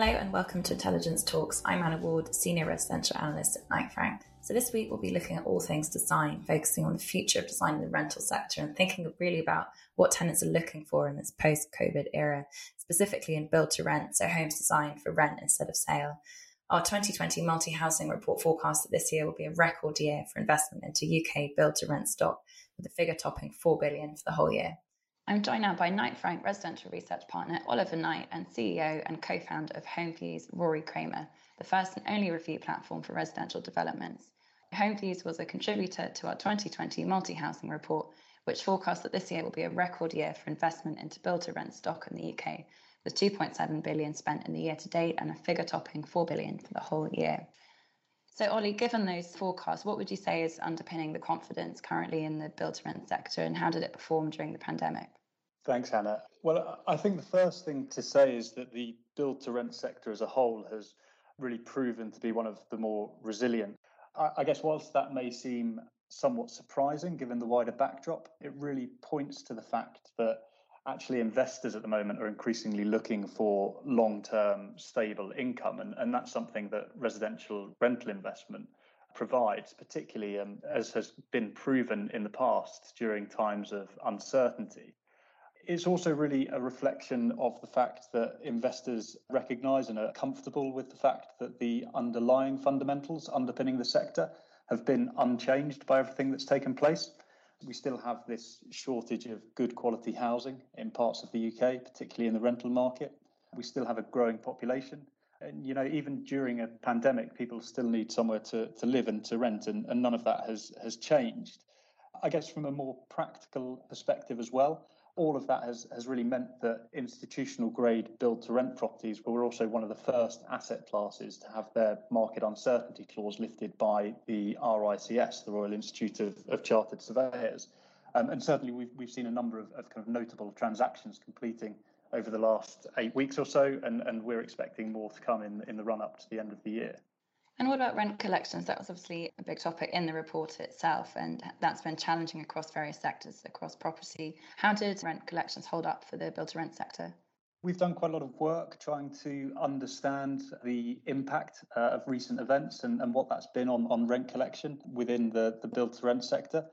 Hello and welcome to Intelligence Talks. I'm Anna Ward, Senior Residential Analyst at Knight Frank. So this week we'll be looking at all things design, focusing on the future of design in the rental sector and thinking really about what tenants are looking for in this post-COVID era, specifically in build to rent, so homes designed for rent instead of sale. Our 2020 multi housing report forecasts that this year will be a record year for investment into UK build to rent stock, with the figure topping 4 billion for the whole year. I'm joined now by Knight Frank residential research partner Oliver Knight and CEO and co founder of HomeViews, Rory Kramer, the first and only review platform for residential developments. HomeViews was a contributor to our 2020 multi housing report, which forecasts that this year will be a record year for investment into build to rent stock in the UK, with 2.7 billion spent in the year to date and a figure topping 4 billion for the whole year. So, Ollie, given those forecasts, what would you say is underpinning the confidence currently in the build to rent sector and how did it perform during the pandemic? Thanks, Hannah. Well, I think the first thing to say is that the build to rent sector as a whole has really proven to be one of the more resilient. I guess, whilst that may seem somewhat surprising given the wider backdrop, it really points to the fact that actually investors at the moment are increasingly looking for long term stable income. And, and that's something that residential rental investment provides, particularly um, as has been proven in the past during times of uncertainty it's also really a reflection of the fact that investors recognize and are comfortable with the fact that the underlying fundamentals underpinning the sector have been unchanged by everything that's taken place. We still have this shortage of good quality housing in parts of the UK, particularly in the rental market. We still have a growing population. And, you know, even during a pandemic, people still need somewhere to, to live and to rent, and, and none of that has, has changed. I guess from a more practical perspective as well, all of that has, has really meant that institutional grade build to rent properties were also one of the first asset classes to have their market uncertainty clause lifted by the RICS, the Royal Institute of, of Chartered Surveyors. Um, and certainly we've, we've seen a number of, of kind of notable transactions completing over the last eight weeks or so, and, and we're expecting more to come in, in the run up to the end of the year. And what about rent collections? That was obviously a big topic in the report itself, and that's been challenging across various sectors, across property. How did rent collections hold up for the build to rent sector? We've done quite a lot of work trying to understand the impact uh, of recent events and, and what that's been on, on rent collection within the, the build to rent sector.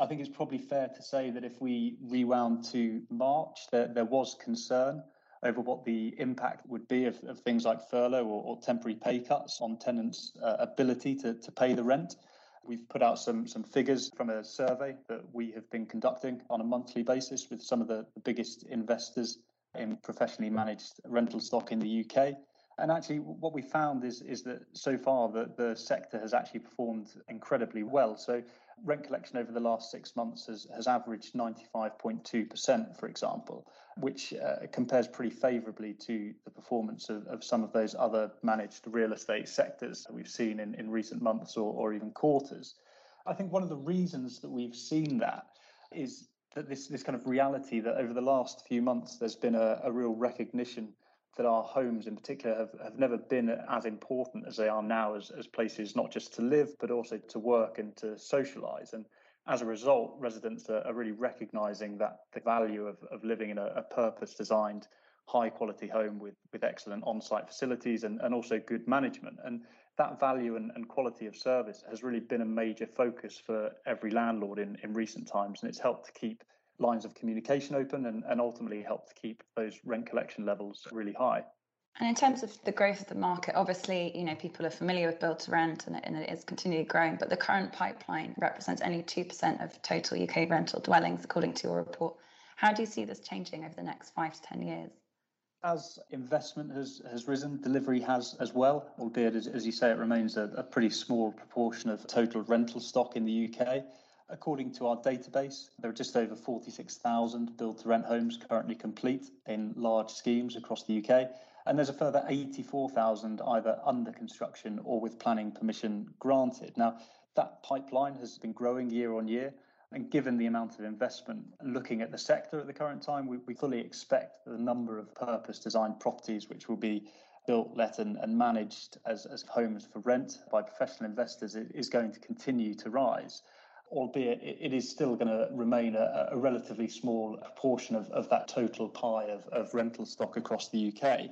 I think it's probably fair to say that if we rewound to March, there, there was concern over what the impact would be of, of things like furlough or, or, temporary pay cuts on tenants' uh, ability to, to pay the rent. We've put out some some figures from a survey that we have been conducting on a monthly basis with some of the, the biggest investors in professionally managed rental stock in the UK. And actually, what we found is is that so far the, the sector has actually performed incredibly well. So rent collection over the last six months has, has averaged 95.2%, for example, which uh, compares pretty favourably to the performance of, of some of those other managed real estate sectors that we've seen in, in recent months or, or even quarters. I think one of the reasons that we've seen that is that this, this kind of reality that over the last few months there's been a, a real recognition that our homes in particular have, have never been as important as they are now as, as places not just to live but also to work and to socialize. And as a result residents are, are really recognizing that the value of, of living in a, a purpose designed high quality home with with excellent on-site facilities and, and also good management. And that value and, and quality of service has really been a major focus for every landlord in, in recent times and it's helped to keep lines of communication open and, and ultimately help to keep those rent collection levels really high. And in terms of the growth of the market, obviously, you know, people are familiar with build to rent and it, and it is continually growing, but the current pipeline represents only 2% of total UK rental dwellings, according to your report. How do you see this changing over the next five to 10 years? As investment has, has risen, delivery has as well, albeit, as, as you say, it remains a, a pretty small proportion of total rental stock in the UK. According to our database, there are just over 46,000 build to rent homes currently complete in large schemes across the UK. And there's a further 84,000 either under construction or with planning permission granted. Now, that pipeline has been growing year on year. And given the amount of investment looking at the sector at the current time, we, we fully expect the number of purpose designed properties which will be built, let, and, and managed as, as homes for rent by professional investors is going to continue to rise albeit it is still going to remain a, a, relatively small proportion of, of that total pie of, of rental stock across the UK.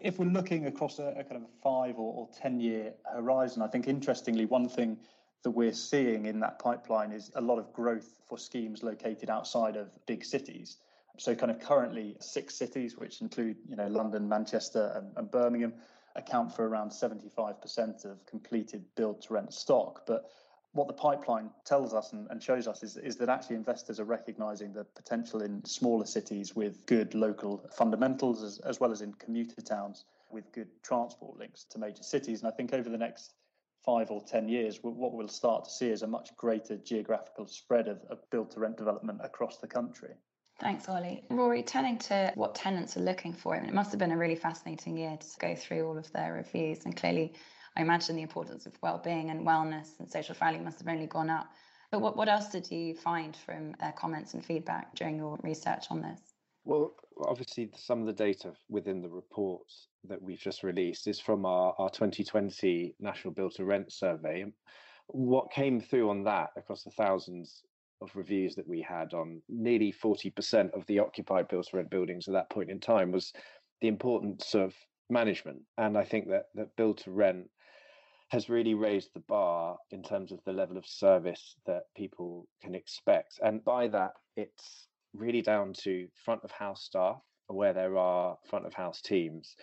If we're looking across a, a kind of five or, or 10 year horizon, I think interestingly, one thing that we're seeing in that pipeline is a lot of growth for schemes located outside of big cities. So, kind of currently, six cities, which include you know London, Manchester, and, and Birmingham, account for around 75% of completed build to rent stock. But what the pipeline tells us and, and, shows us is, is that actually investors are recognizing the potential in smaller cities with good local fundamentals as, as well as in commuter towns with good transport links to major cities. And I think over the next five or 10 years, what we'll start to see is a much greater geographical spread of, of build to rent development across the country. Thanks, Ollie. Rory, turning to what tenants are looking for, I mean, it must have been a really fascinating year to go through all of their reviews. And clearly, I imagine the importance of well-being and wellness and social value must have only gone up. But what, what else did you find from their comments and feedback during your research on this? Well, obviously, some of the data within the report that we've just released is from our, our 2020 National Build to Rent survey. What came through on that across the thousands of reviews that we had on nearly 40% of the occupied build to rent buildings at that point in time was the importance of management. And I think that, that build to rent has really raised the bar in terms of the level of service that people can expect. And by that, it's really down to front of house staff, where there are front of house teams.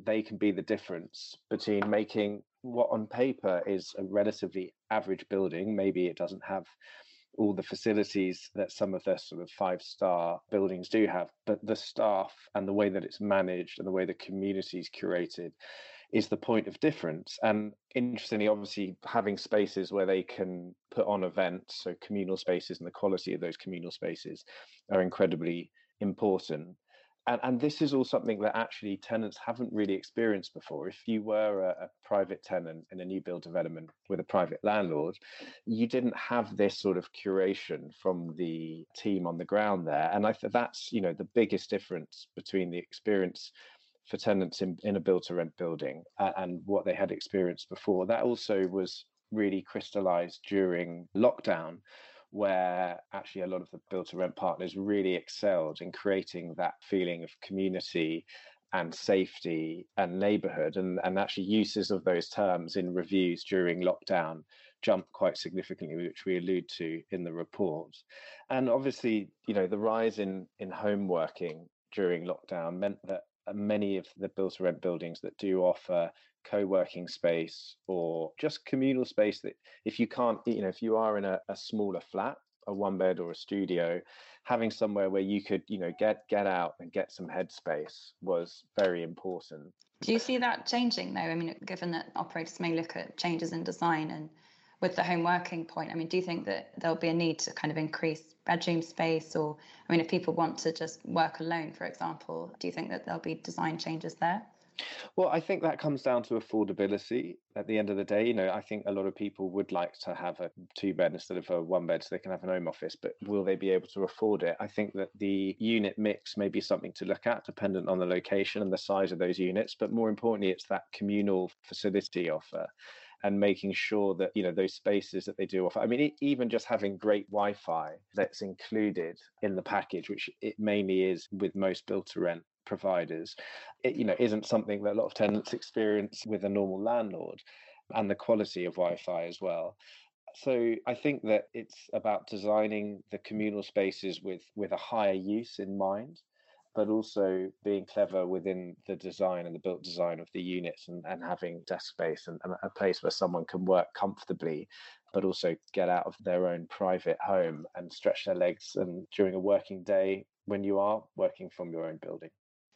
They can be the difference between making what on paper is a relatively average building. Maybe it doesn't have all the facilities that some of the sort of five star buildings do have, but the staff and the way that it's managed and the way the community is curated is the point of difference. And interestingly, obviously, having spaces where they can put on events, so communal spaces and the quality of those communal spaces are incredibly important. And, and this is all something that actually tenants haven't really experienced before. If you were a, a private tenant in a new build development with a private landlord, you didn't have this sort of curation from the team on the ground there. And I think that's you know the biggest difference between the experience for tenants in, in a build to rent building uh, and what they had experienced before. That also was really crystallized during lockdown, where actually a lot of the build to rent partners really excelled in creating that feeling of community and safety and neighborhood and, and actually uses of those terms in reviews during lockdown jumped quite significantly which we allude to in the report and obviously you know the rise in in home working during lockdown meant that many of the build to rent buildings that do offer co-working space or just communal space that if you can't you know if you are in a, a smaller flat a one bed or a studio having somewhere where you could you know get get out and get some headspace was very important. Do you see that changing though? I mean given that operators may look at changes in design and with the home working point, I mean, do you think that there'll be a need to kind of increase bedroom space? Or, I mean, if people want to just work alone, for example, do you think that there'll be design changes there? Well, I think that comes down to affordability at the end of the day. You know, I think a lot of people would like to have a two bed instead of a one bed so they can have an home office, but will they be able to afford it? I think that the unit mix may be something to look at dependent on the location and the size of those units. But more importantly, it's that communal facility offer and making sure that you know those spaces that they do offer i mean even just having great wi-fi that's included in the package which it mainly is with most built-to-rent providers it you know isn't something that a lot of tenants experience with a normal landlord and the quality of wi-fi as well. So i think that it's about designing the communal spaces with with a higher use in mind but also being clever within the design and the built design of the units and, and having desk space and, and a place where someone can work comfortably but also get out of their own private home and stretch their legs and during a working day when you are working from your own building.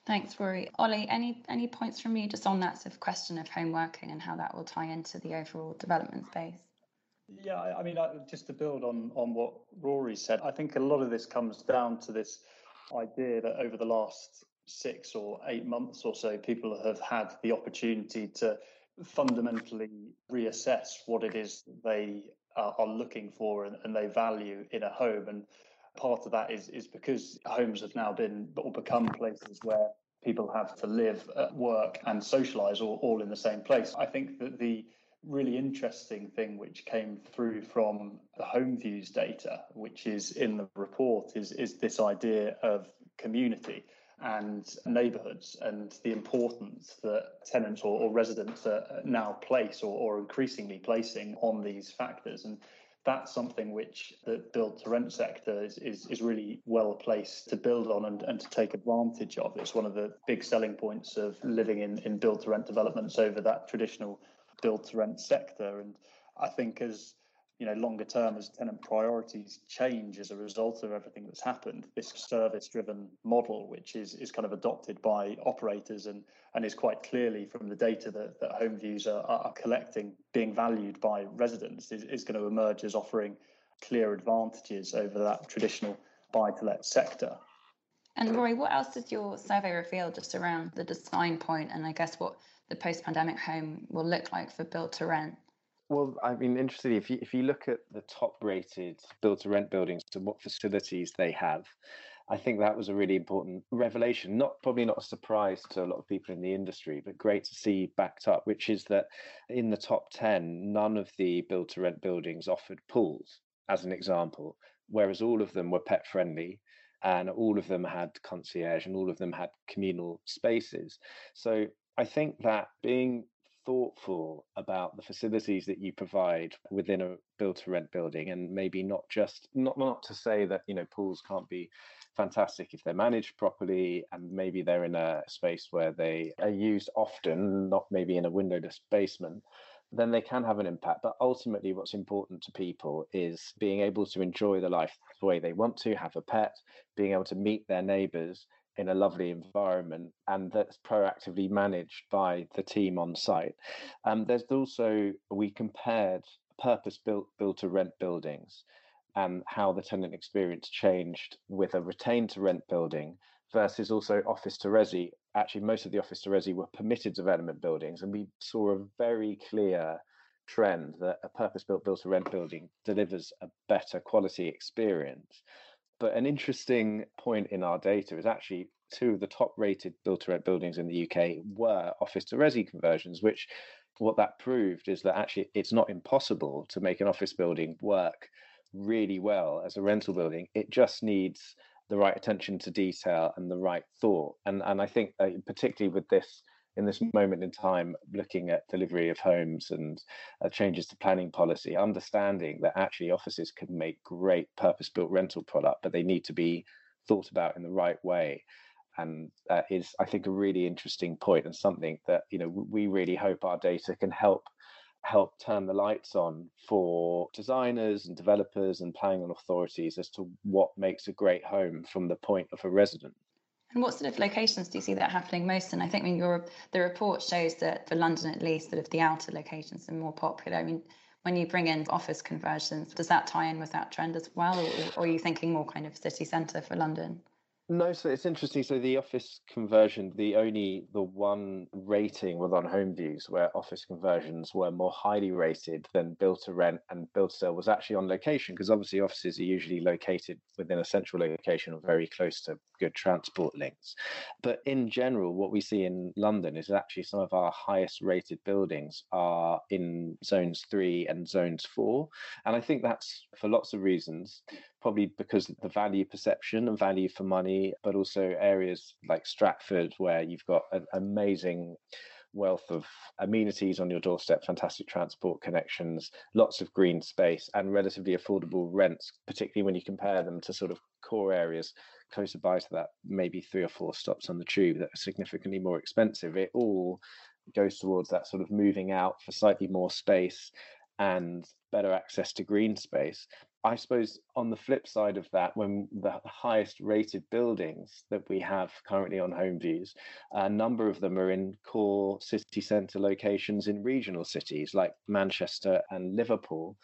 Thanks, Rory. Ollie, any any points from you just on that sort of question of home working and how that will tie into the overall development space? Yeah, I mean, just to build on on what Rory said, I think a lot of this comes down to this idea that over the last six or eight months or so, people have had the opportunity to fundamentally reassess what it is they are, are looking for and, and, they value in a home. And part of that is is because homes have now been or become places where people have to live, uh, work, and socialize all, all in the same place. I think that the really interesting thing which came through from the HomeViews data, which is in the report, is, is this idea of community. and neighbourhoods and the importance that tenants or, or residents now place or, or increasingly placing on these factors. And that's something which the build to rent sector is, is, is really well placed to build on and, and to take advantage of. It's one of the big selling points of living in, in build to rent developments over that traditional build to rent sector. And I think as you know, longer term as tenant priorities change as a result of everything that's happened, this service-driven model, which is is kind of adopted by operators and and is quite clearly from the data that, that HomeViews are, are collecting, being valued by residents, is, is going to emerge as offering clear advantages over that traditional buy-to-let sector. And Rory, what else did your survey reveal just around the design point and I guess what the post-pandemic home will look like for build to rent? Well, I mean, interestingly, if you if you look at the top-rated build-to-rent buildings and what facilities they have, I think that was a really important revelation. Not probably not a surprise to a lot of people in the industry, but great to see backed up. Which is that in the top ten, none of the build-to-rent buildings offered pools, as an example, whereas all of them were pet-friendly and all of them had concierge and all of them had communal spaces. So I think that being thoughtful about the facilities that you provide within a build to rent building and maybe not just not not to say that you know pools can't be fantastic if they're managed properly and maybe they're in a space where they are used often not maybe in a windowless basement then they can have an impact. But ultimately what's important to people is being able to enjoy the life the way they want to have a pet being able to meet their neighbors in a lovely environment and that's proactively managed by the team on site. Um, there's also, we compared purpose built built to rent buildings and how the tenant experience changed with a retained to rent building versus also office to resi. Actually, most of the office to resi were permitted development buildings, and we saw a very clear trend that a purpose built built to rent building delivers a better quality experience. But an interesting point in our data is actually two of the top rated build to rent buildings in the UK were office to resi conversions, which what that proved is that actually it's not impossible to make an office building work really well as a rental building. It just needs the right attention to detail and the right thought. And and I think uh, particularly with this in this moment in time, looking at delivery of homes and uh, changes to planning policy, understanding that actually offices can make great purpose-built rental product, but they need to be thought about in the right way. And that is, I think, a really interesting point and something that you know we really hope our data can help help turn the lights on for designers and developers and planning authorities as to what makes a great home from the point of a resident. And what sort of locations do you see that happening most And I think I mean, your the report shows that for London at least, sort of the outer locations are more popular. I mean, when you bring in office conversions, does that tie in with that trend as well, or, or are you thinking more kind of city centre for London? No, so it's interesting. So the office conversion, the only the one rating was on HomeViews where office conversions were more highly rated than build to rent and build to sell was actually on location because obviously offices are usually located within a central location or very close to good transport links. But in general, what we see in London is actually some of our highest rated buildings are in zones three and zones four. And I think that's for lots of reasons probably because of the value perception and value for money, but also areas like Stratford where you've got an amazing wealth of amenities on your doorstep, fantastic transport connections, lots of green space, and relatively affordable rents, particularly when you compare them to sort of core areas closer by to that, maybe three or four stops on the tube that are significantly more expensive. It all goes towards that sort of moving out for slightly more space and better access to green space. I suppose on the flip side of that, when the highest rated buildings that we have currently on HomeViews, a number of them are in core city centre locations in regional cities like Manchester and Liverpool,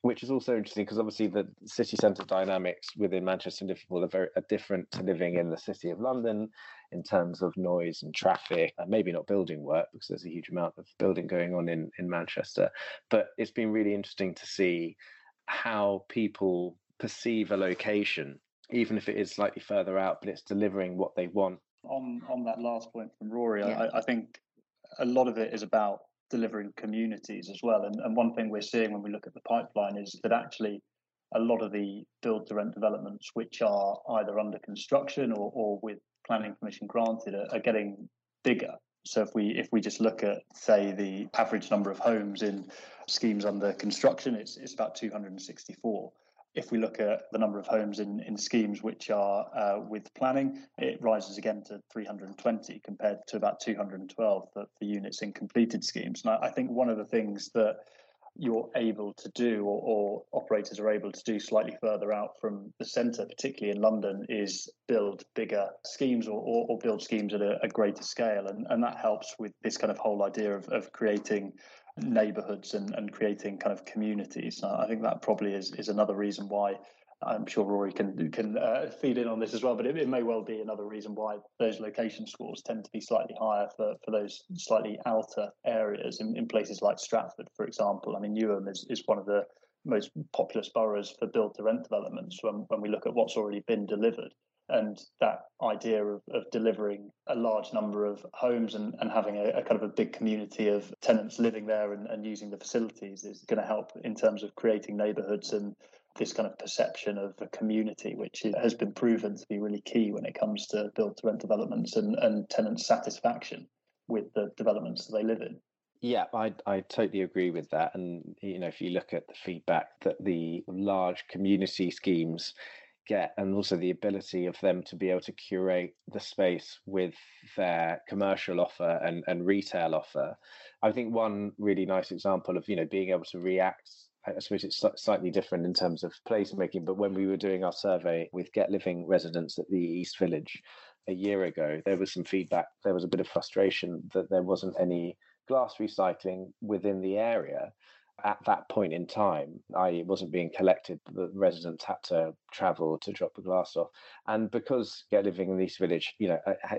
which is also interesting because obviously the city centre dynamics within Manchester and Liverpool are very are different to living in the city of London in terms of noise and traffic, and maybe not building work because there's a huge amount of building going on in, in Manchester. But it's been really interesting to see how people perceive a location, even if it is slightly further out, but it's delivering what they want. On on that last point from Rory, yeah. I, I think a lot of it is about delivering communities as well. And, and one thing we're seeing when we look at the pipeline is that actually a lot of the build to rent developments, which are either under construction or, or with planning permission granted are, are getting bigger. So if we if we just look at say the average number of homes in schemes under construction, it's it's about 264. If we look at the number of homes in, in schemes which are uh, with planning, it rises again to 320 compared to about 212 for, for units in completed schemes. And I, I think one of the things that you're able to do or, or, operators are able to do slightly further out from the centre, particularly in London, is build bigger schemes or, or, or build schemes at a, a, greater scale. And, and that helps with this kind of whole idea of, of creating neighbourhoods and, and creating kind of communities. I think that probably is, is another reason why I'm sure Rory can can uh, feed in on this as well, but it, it, may well be another reason why those location scores tend to be slightly higher for, for those slightly outer areas in, in places like Stratford, for example. I mean, Newham is, is one of the most populous boroughs for build to rent developments when, when we look at what's already been delivered. And that idea of, of delivering a large number of homes and, and having a, a kind of a big community of tenants living there and, and using the facilities is going to help in terms of creating neighbourhoods and this kind of perception of a community, which has been proven to be really key when it comes to build to rent developments and, and tenant satisfaction with the developments that they live in. Yeah, I I totally agree with that. And you know, if you look at the feedback that the large community schemes get and also the ability of them to be able to curate the space with their commercial offer and, and retail offer. I think one really nice example of, you know, being able to react I suppose it's slightly different in terms of mm-hmm. placemaking, but when we were doing our survey with Get Living residents at the East Village a year ago, there was some feedback. There was a bit of frustration that there wasn't any glass recycling within the area at that point in time, i.e., wasn't being collected, the residents had to travel to drop the glass off. And because Get Living in East Village, you know,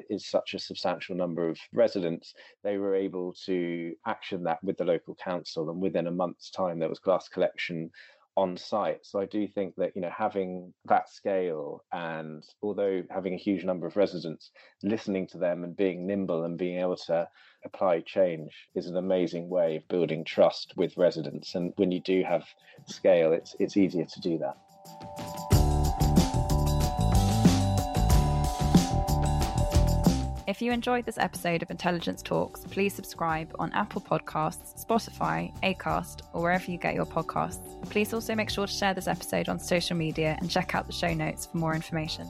is such a substantial number of residents, they were able to action that with the local council, and within a month's time, there was glass collection on site. So I do think that you know having that scale and although having a huge number of residents, listening to them and being nimble and being able to apply change is an amazing way of building trust with residents. And when you do have scale, it's it's easier to do that. If you enjoyed this episode of Intelligence Talks, please subscribe on Apple Podcasts, Spotify, Acast, or wherever you get your podcasts. Please also make sure to share this episode on social media and check out the show notes for more information.